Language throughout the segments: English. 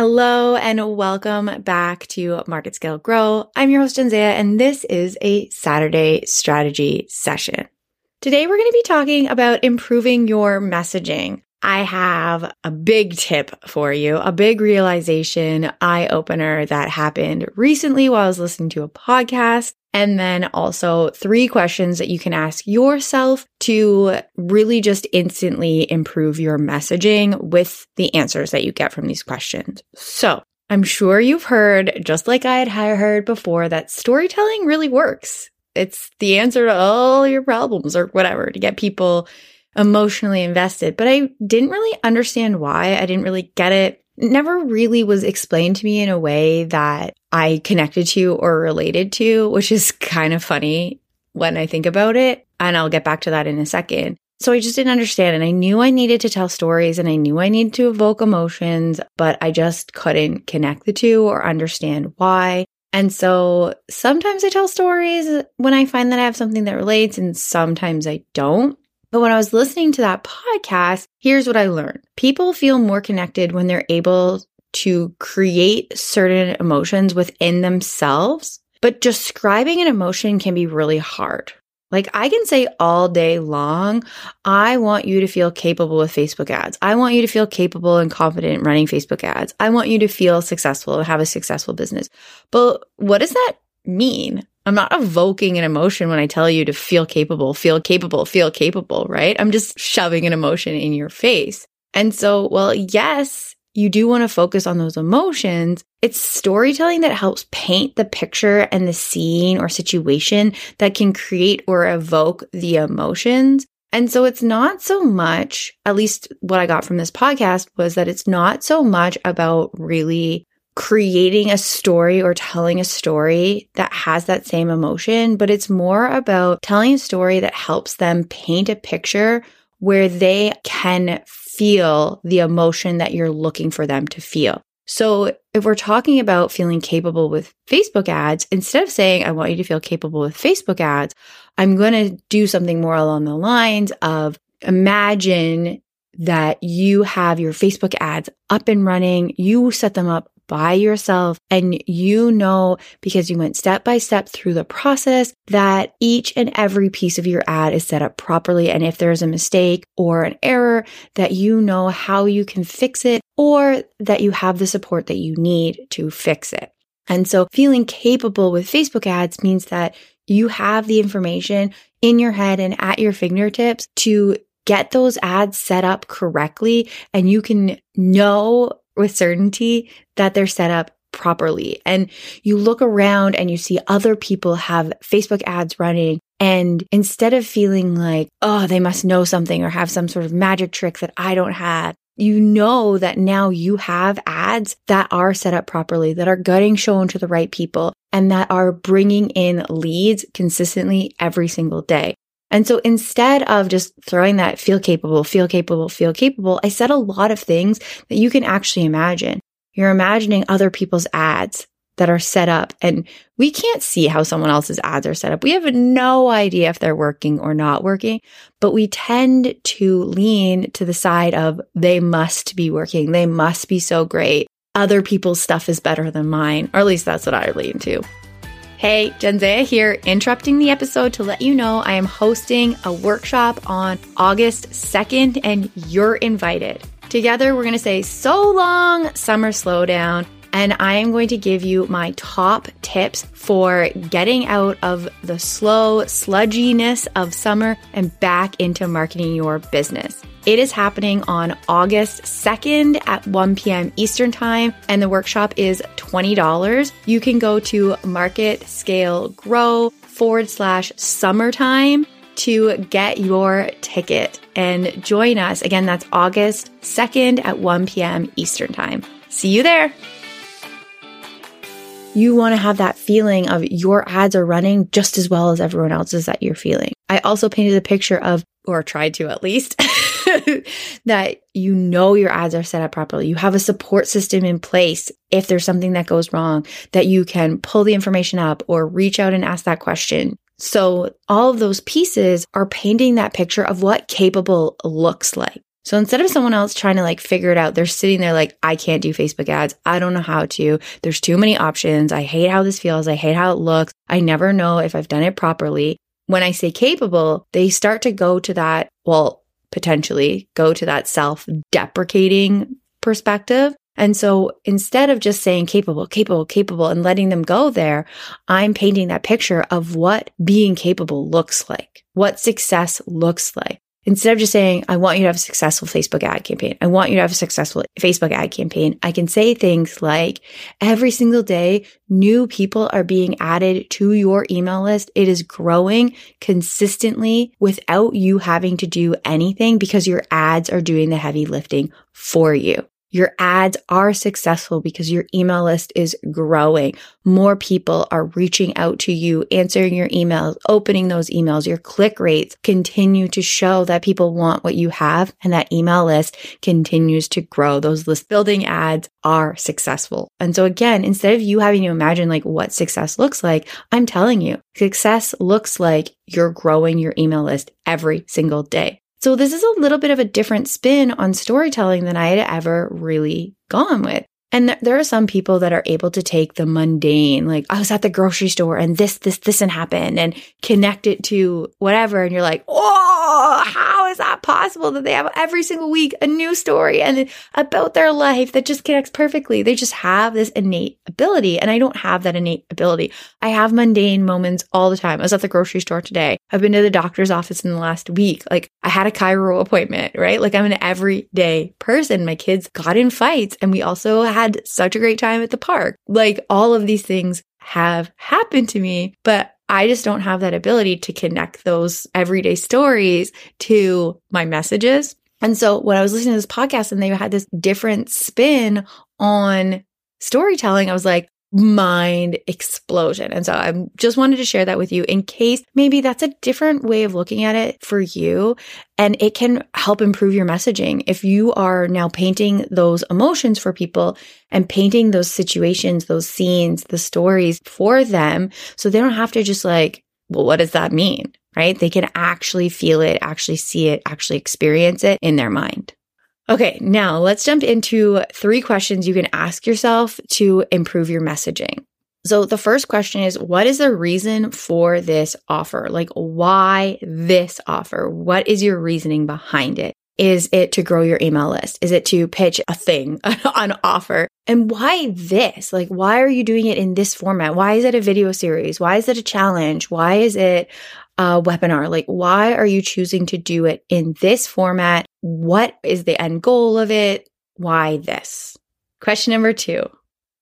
Hello and welcome back to Market Scale Grow. I'm your host, Jen Zaia, and this is a Saturday strategy session. Today, we're going to be talking about improving your messaging. I have a big tip for you, a big realization eye opener that happened recently while I was listening to a podcast. And then also three questions that you can ask yourself to really just instantly improve your messaging with the answers that you get from these questions. So I'm sure you've heard, just like I had heard before, that storytelling really works. It's the answer to all your problems or whatever to get people emotionally invested. But I didn't really understand why. I didn't really get it never really was explained to me in a way that I connected to or related to, which is kind of funny when I think about it. And I'll get back to that in a second. So I just didn't understand. And I knew I needed to tell stories and I knew I needed to evoke emotions, but I just couldn't connect the two or understand why. And so sometimes I tell stories when I find that I have something that relates and sometimes I don't. But when I was listening to that podcast, here's what I learned. People feel more connected when they're able to create certain emotions within themselves. But describing an emotion can be really hard. Like I can say all day long, I want you to feel capable with Facebook ads. I want you to feel capable and confident running Facebook ads. I want you to feel successful and have a successful business. But what does that mean? I'm not evoking an emotion when I tell you to feel capable, feel capable, feel capable, right? I'm just shoving an emotion in your face. And so, well, yes, you do want to focus on those emotions. It's storytelling that helps paint the picture and the scene or situation that can create or evoke the emotions. And so it's not so much, at least what I got from this podcast was that it's not so much about really creating a story or telling a story that has that same emotion, but it's more about telling a story that helps them paint a picture where they can feel the emotion that you're looking for them to feel. So if we're talking about feeling capable with Facebook ads, instead of saying, I want you to feel capable with Facebook ads, I'm going to do something more along the lines of imagine that you have your Facebook ads up and running. You set them up by yourself and you know because you went step by step through the process that each and every piece of your ad is set up properly. And if there's a mistake or an error that you know how you can fix it or that you have the support that you need to fix it. And so feeling capable with Facebook ads means that you have the information in your head and at your fingertips to get those ads set up correctly and you can know with certainty that they're set up properly. And you look around and you see other people have Facebook ads running. And instead of feeling like, oh, they must know something or have some sort of magic trick that I don't have, you know that now you have ads that are set up properly, that are getting shown to the right people, and that are bringing in leads consistently every single day. And so instead of just throwing that feel capable, feel capable, feel capable, I said a lot of things that you can actually imagine. You're imagining other people's ads that are set up and we can't see how someone else's ads are set up. We have no idea if they're working or not working, but we tend to lean to the side of they must be working. They must be so great. Other people's stuff is better than mine, or at least that's what I lean to. Hey, Jen Zaia here, interrupting the episode to let you know I am hosting a workshop on August 2nd and you're invited. Together, we're going to say so long, summer slowdown. And I am going to give you my top tips for getting out of the slow sludginess of summer and back into marketing your business. It is happening on August 2nd at 1 p.m. Eastern Time, and the workshop is $20. You can go to Market Scale Grow forward slash summertime to get your ticket and join us. Again, that's August 2nd at 1 p.m. Eastern Time. See you there. You want to have that feeling of your ads are running just as well as everyone else's that you're feeling. I also painted a picture of, or tried to at least, that you know your ads are set up properly. You have a support system in place if there's something that goes wrong that you can pull the information up or reach out and ask that question. So all of those pieces are painting that picture of what capable looks like. So instead of someone else trying to like figure it out, they're sitting there like, I can't do Facebook ads. I don't know how to. There's too many options. I hate how this feels. I hate how it looks. I never know if I've done it properly. When I say capable, they start to go to that, well, potentially go to that self deprecating perspective. And so instead of just saying capable, capable, capable and letting them go there, I'm painting that picture of what being capable looks like, what success looks like. Instead of just saying, I want you to have a successful Facebook ad campaign. I want you to have a successful Facebook ad campaign. I can say things like every single day, new people are being added to your email list. It is growing consistently without you having to do anything because your ads are doing the heavy lifting for you. Your ads are successful because your email list is growing. More people are reaching out to you, answering your emails, opening those emails. Your click rates continue to show that people want what you have and that email list continues to grow. Those list building ads are successful. And so again, instead of you having to imagine like what success looks like, I'm telling you, success looks like you're growing your email list every single day. So this is a little bit of a different spin on storytelling than I had ever really gone with. And th- there are some people that are able to take the mundane, like oh, I was at the grocery store and this, this, this and happened and connect it to whatever. And you're like, oh, how is that possible that they have every single week a new story and about their life that just connects perfectly? They just have this innate ability. And I don't have that innate ability. I have mundane moments all the time. I was at the grocery store today. I've been to the doctor's office in the last week. Like I had a chiro appointment, right? Like I'm an everyday person. My kids got in fights and we also had had such a great time at the park. Like all of these things have happened to me, but I just don't have that ability to connect those everyday stories to my messages. And so when I was listening to this podcast and they had this different spin on storytelling, I was like, mind explosion. And so I just wanted to share that with you in case maybe that's a different way of looking at it for you. And it can help improve your messaging. If you are now painting those emotions for people and painting those situations, those scenes, the stories for them, so they don't have to just like, well, what does that mean? Right? They can actually feel it, actually see it, actually experience it in their mind. Okay, now let's jump into three questions you can ask yourself to improve your messaging. So the first question is, what is the reason for this offer? Like, why this offer? What is your reasoning behind it? Is it to grow your email list? Is it to pitch a thing, an offer? And why this? Like, why are you doing it in this format? Why is it a video series? Why is it a challenge? Why is it a webinar? Like, why are you choosing to do it in this format? What is the end goal of it? Why this? Question number two.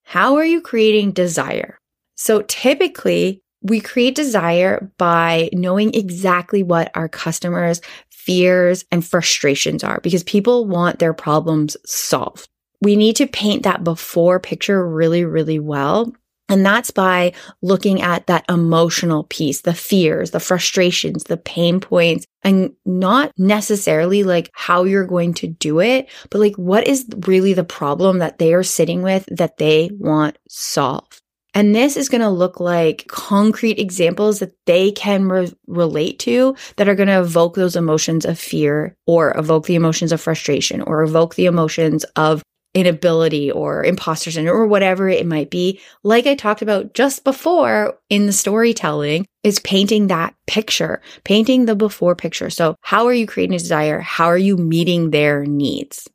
How are you creating desire? So typically we create desire by knowing exactly what our customers fears and frustrations are because people want their problems solved. We need to paint that before picture really, really well and that's by looking at that emotional piece, the fears, the frustrations, the pain points, and not necessarily like how you're going to do it, but like what is really the problem that they are sitting with that they want solved. And this is going to look like concrete examples that they can re- relate to that are going to evoke those emotions of fear or evoke the emotions of frustration or evoke the emotions of inability or imposter syndrome or whatever it might be, like I talked about just before in the storytelling, is painting that picture, painting the before picture. So how are you creating a desire? How are you meeting their needs?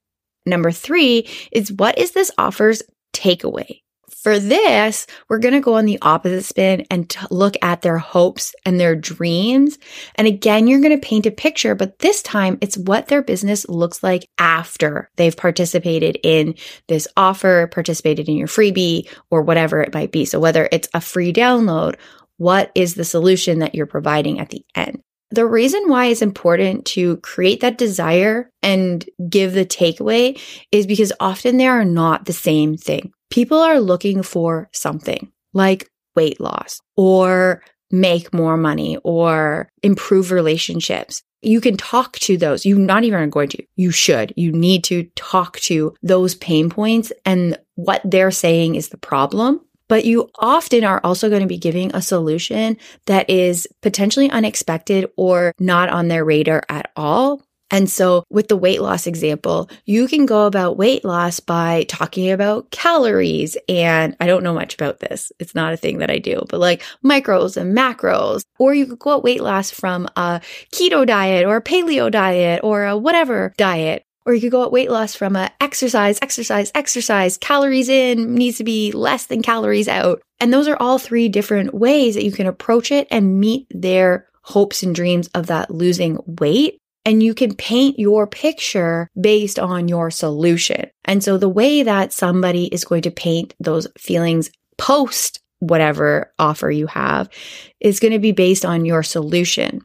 Number three is what is this offer's takeaway? For this, we're going to go on the opposite spin and t- look at their hopes and their dreams. And again, you're going to paint a picture, but this time it's what their business looks like after they've participated in this offer, participated in your freebie or whatever it might be. So whether it's a free download, what is the solution that you're providing at the end? The reason why it's important to create that desire and give the takeaway is because often they are not the same thing. People are looking for something. like weight loss or make more money or improve relationships. You can talk to those. You're not even going to. You should. You need to talk to those pain points and what they're saying is the problem. But you often are also going to be giving a solution that is potentially unexpected or not on their radar at all. And so with the weight loss example, you can go about weight loss by talking about calories. And I don't know much about this. It's not a thing that I do, but like micros and macros, or you could go at weight loss from a keto diet or a paleo diet or a whatever diet. Or you could go at weight loss from a exercise, exercise, exercise, calories in needs to be less than calories out. And those are all three different ways that you can approach it and meet their hopes and dreams of that losing weight and you can paint your picture based on your solution. And so the way that somebody is going to paint those feelings post whatever offer you have is going to be based on your solution.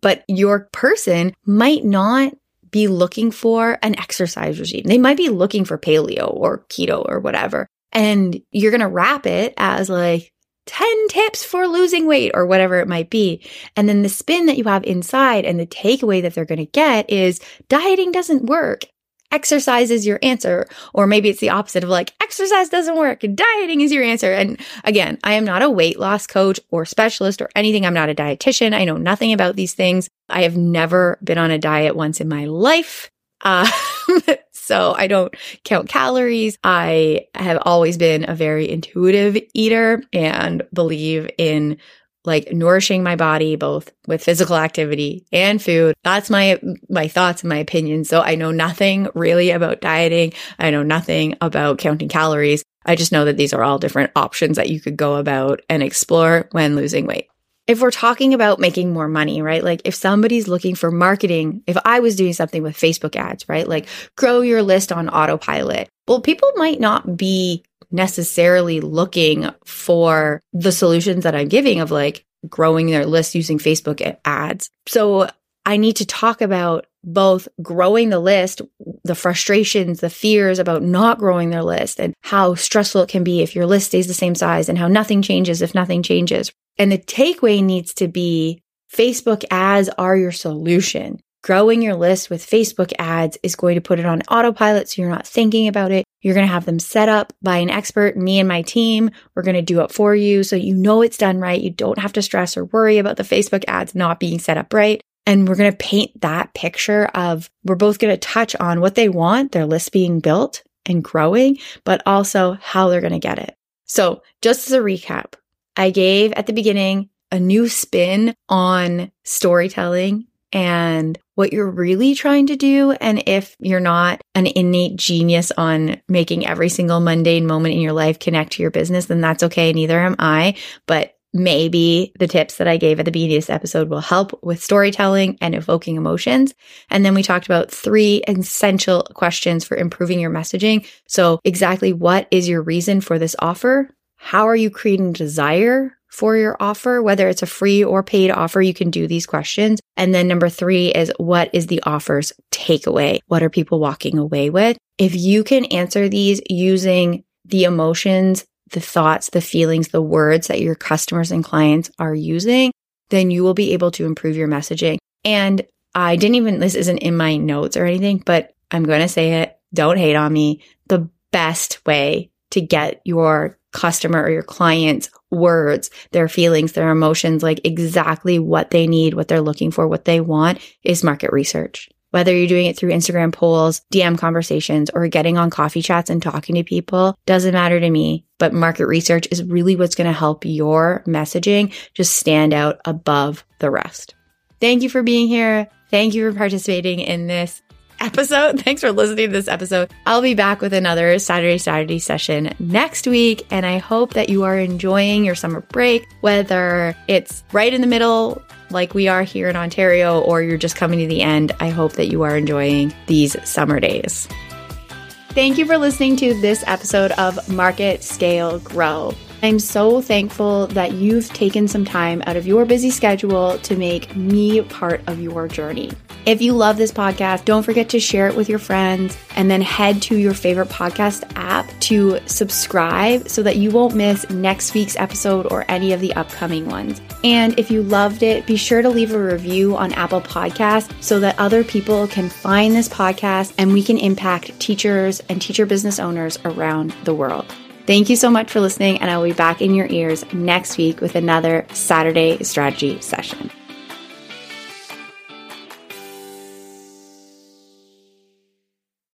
But your person might not be looking for an exercise regime. They might be looking for paleo or keto or whatever. And you're going to wrap it as like, 10 tips for losing weight or whatever it might be. And then the spin that you have inside and the takeaway that they're going to get is dieting doesn't work. Exercise is your answer. Or maybe it's the opposite of like, exercise doesn't work. Dieting is your answer. And again, I am not a weight loss coach or specialist or anything. I'm not a dietitian. I know nothing about these things. I have never been on a diet once in my life. Uh, so I don't count calories. I have always been a very intuitive eater and believe in like nourishing my body both with physical activity and food. That's my my thoughts and my opinions. So I know nothing really about dieting. I know nothing about counting calories. I just know that these are all different options that you could go about and explore when losing weight if we're talking about making more money, right? Like if somebody's looking for marketing, if I was doing something with Facebook ads, right? Like grow your list on autopilot. Well, people might not be necessarily looking for the solutions that I'm giving of like growing their list using Facebook ads. So I need to talk about both growing the list, the frustrations, the fears about not growing their list and how stressful it can be if your list stays the same size and how nothing changes if nothing changes. And the takeaway needs to be Facebook ads are your solution. Growing your list with Facebook ads is going to put it on autopilot so you're not thinking about it. You're going to have them set up by an expert, me and my team. We're going to do it for you so you know it's done right. You don't have to stress or worry about the Facebook ads not being set up right. And we're going to paint that picture of we're both going to touch on what they want, their list being built and growing, but also how they're going to get it. So just as a recap, I gave at the beginning a new spin on storytelling and what you're really trying to do. And if you're not an innate genius on making every single mundane moment in your life connect to your business, then that's okay. Neither am I. But maybe the tips that I gave at the beginning of this episode will help with storytelling and evoking emotions. And then we talked about three essential questions for improving your messaging. So exactly what is your reason for this offer? How are you creating desire for your offer? Whether it's a free or paid offer, you can do these questions. And then number three is what is the offer's takeaway? What are people walking away with? If you can answer these using the emotions the thoughts, the feelings, the words that your customers and clients are using, then you will be able to improve your messaging. And I didn't even, this isn't in my notes or anything, but I'm going to say it. Don't hate on me. The best way to get your customer or your client's words, their feelings, their emotions, like exactly what they need, what they're looking for, what they want is market research. Whether you're doing it through Instagram polls, DM conversations, or getting on coffee chats and talking to people doesn't matter to me. But market research is really what's going to help your messaging just stand out above the rest. Thank you for being here. Thank you for participating in this episode. Thanks for listening to this episode. I'll be back with another Saturday Saturday session next week. And I hope that you are enjoying your summer break, whether it's right in the middle like we are here in Ontario, or you're just coming to the end, I hope that you are enjoying these summer days. Thank you for listening to this episode of Market Scale Grow. I'm so thankful that you've taken some time out of your busy schedule to make me part of your journey. If you love this podcast, don't forget to share it with your friends and then head to your favorite podcast app to subscribe so that you won't miss next week's episode or any of the upcoming ones. And if you loved it, be sure to leave a review on Apple Podcasts so that other people can find this podcast and we can impact teachers and teacher business owners around the world. Thank you so much for listening, and I will be back in your ears next week with another Saturday strategy session.